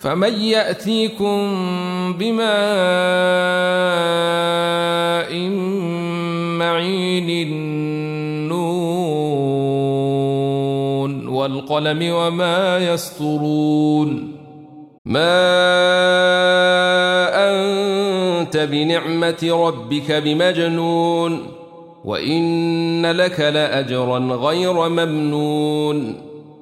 فمن يأتيكم بماء معين النون والقلم وما يسطرون ما أنت بنعمة ربك بمجنون وإن لك لأجرا غير ممنون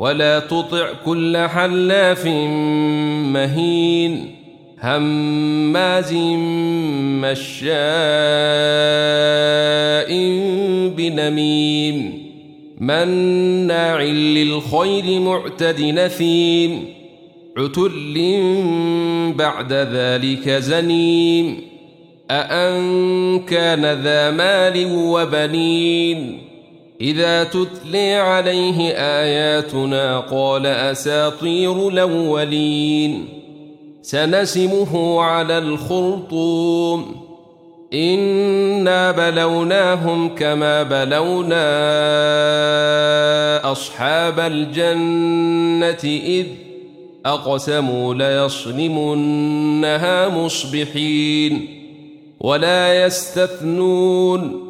ولا تطع كل حلاف مهين هماز مشاء بنميم مناع للخير معتد نثيم عتل بعد ذلك زنيم أأن كان ذا مال وبنين إذا تتلي عليه آياتنا قال أساطير الأولين. سنسمه على الخرطوم. إنا بلوناهم كما بلونا أصحاب الجنة إذ أقسموا ليصرمنها مصبحين ولا يستثنون.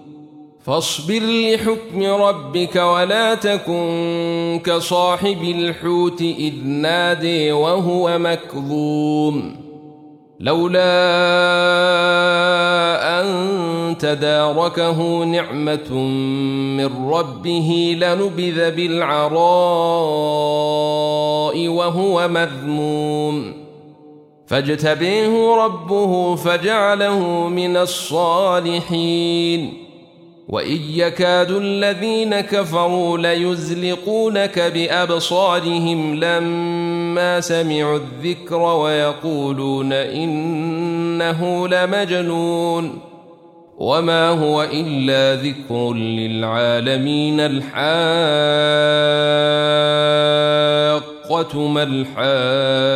فاصبر لحكم ربك ولا تكن كصاحب الحوت إذ نادي وهو مكظوم. لولا أن تداركه نعمة من ربه لنبذ بالعراء وهو مذموم. فاجتبيه ربه فجعله من الصالحين. وإن يكاد الذين كفروا ليزلقونك بأبصارهم لما سمعوا الذكر ويقولون إنه لمجنون وما هو إلا ذكر للعالمين الحاقة ما الحاقة